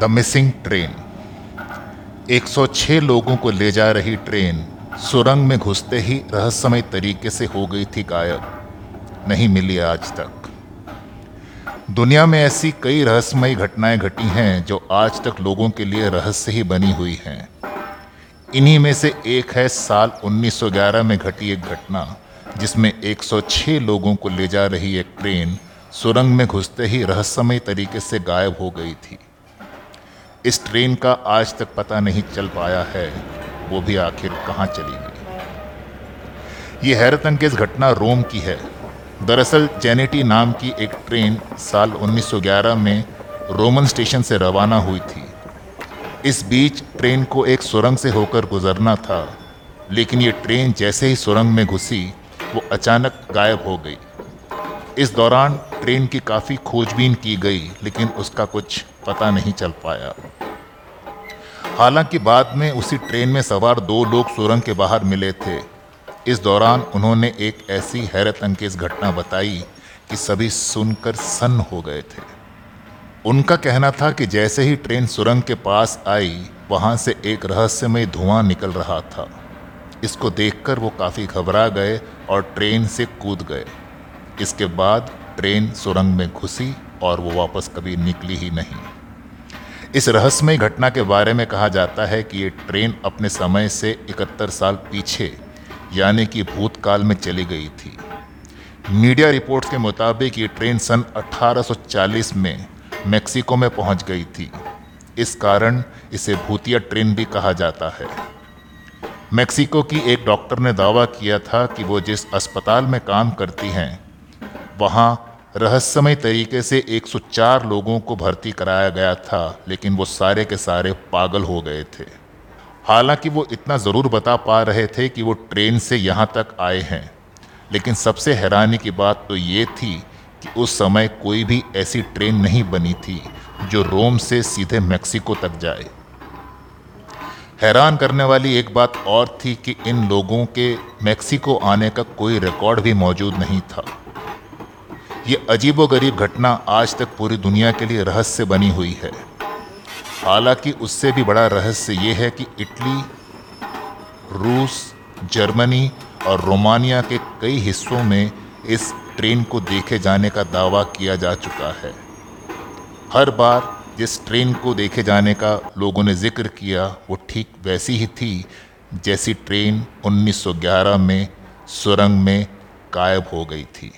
The missing train. 106 लोगों को ले जा रही ट्रेन सुरंग में घुसते ही रहस्यमय तरीके से हो गई थी गायब। नहीं मिली आज तक। दुनिया में ऐसी कई रहस्यमयी घटनाएँ घटी हैं जो आज तक लोगों के लिए रहस्य ही बनी हुई हैं। इन्हीं में से एक है साल 1911 में घटी एक घटना, जिसमें 106 लोगों को ले जा रही एक ट्रेन सुरंग में घुसते ही रहस्यमय तरीके से गायब हो गई थी। इस ट्रेन का आज तक पता नहीं चल पाया है। वो भी आखिर कहाँ चली गई? ये हैरत अंगेज घटना रोम की है। दरअसल, जेनेटी नाम की एक ट्रेन साल 1911 में रोमन स्टेशन से रवाना हुई थी। इस बीच ट्रेन को एक सुरंग से होकर गुजरना था, लेकिन ये ट्रेन जैसे ही सुरंग में घुसी, वो अचानक गायब हो गई। इस दौरान ट्रेन की काफ़ी खोजबीन की गई, लेकिन उसका कुछ पता नहीं चल पाया। हालाँकि बाद में उसी ट्रेन में सवार दो लोग सुरंग के बाहर मिले थे। इस दौरान उन्होंने एक ऐसी हैरत अंकेज घटना बताई कि सभी सुनकर सन्न हो गए थे। उनका कहना था कि जैसे ही ट्रेन सुरंग के पास आई, वहाँ से एक रहस्यमय धुआँ निकल रहा था। इसको देखकर वो काफ़ी घबरा गए और ट्रेन से कूद गए। इसके बाद ट्रेन सुरंग में घुसी और वो वापस कभी निकली ही नहीं। इस रहस्यमय घटना के बारे में कहा जाता है कि ये ट्रेन अपने समय से इकहत्तर साल पीछे, यानी कि भूतकाल में चली गई थी। मीडिया रिपोर्ट्स के मुताबिक ये ट्रेन सन 1840 में मेक्सिको में पहुँच गई थी। इस कारण इसे भूतिया ट्रेन भी कहा जाता है। मेक्सिको की एक डॉक्टर ने दावा किया था कि वो जिस अस्पताल में काम करती हैं वहाँ रहस्यमय तरीके से 104 लोगों को भर्ती कराया गया था, लेकिन वो सारे के सारे पागल हो गए थे। हालाँकि वो इतना ज़रूर बता पा रहे थे कि वो ट्रेन से यहाँ तक आए हैं, लेकिन सबसे हैरानी की बात तो ये थी कि उस समय कोई भी ऐसी ट्रेन नहीं बनी थी, जो रोम से सीधे मैक्सिको तक जाए। हैरान करने वाली एक बात और थी कि इन लोगों के मैक्सिको आने का कोई रिकॉर्ड भी मौजूद नहीं था। ये अजीबोगरीब घटना आज तक पूरी दुनिया के लिए रहस्य बनी हुई है। हालाँकि उससे भी बड़ा रहस्य ये है कि इटली, रूस, जर्मनी और रोमानिया के कई हिस्सों में इस ट्रेन को देखे जाने का दावा किया जा चुका है। हर बार जिस ट्रेन को देखे जाने का लोगों ने ज़िक्र किया, वो ठीक वैसी ही थी, जैसी ट्रेन 1911 में सुरंग में गायब हो गई थी।